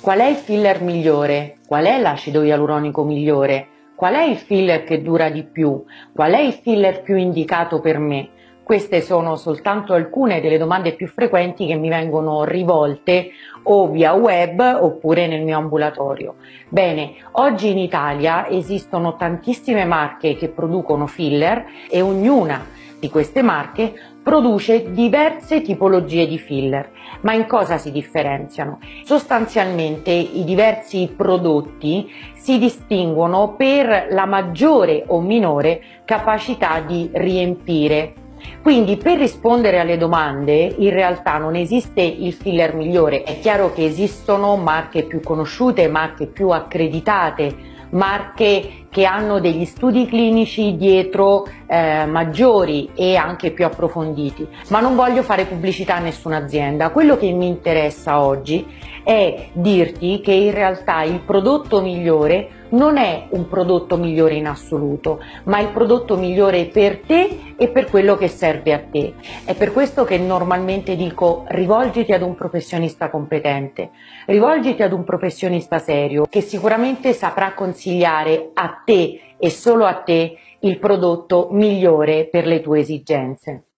Qual è il filler migliore? Qual è l'acido ialuronico migliore? Qual è il filler che dura di più? Qual è il filler più indicato per me? Queste sono soltanto alcune delle domande più frequenti che mi vengono rivolte o via web oppure nel mio ambulatorio. Bene, oggi in Italia esistono tantissime marche che producono filler e ognuna di queste marche produce diverse tipologie di filler. Ma in cosa si differenziano? Sostanzialmente i diversi prodotti si distinguono per la maggiore o minore capacità di riempire quindi per rispondere alle domande in realtà non esiste il filler migliore, è chiaro che esistono marche più conosciute, marche più accreditate, marche che hanno degli studi clinici dietro eh, maggiori e anche più approfonditi, ma non voglio fare pubblicità a nessuna azienda. Quello che mi interessa oggi è dirti che in realtà il prodotto migliore non è un prodotto migliore in assoluto, ma il prodotto migliore per te e per quello che serve a te. È per questo che normalmente dico rivolgiti ad un professionista competente, rivolgiti ad un professionista serio che sicuramente saprà consigliare a te e solo a te il prodotto migliore per le tue esigenze.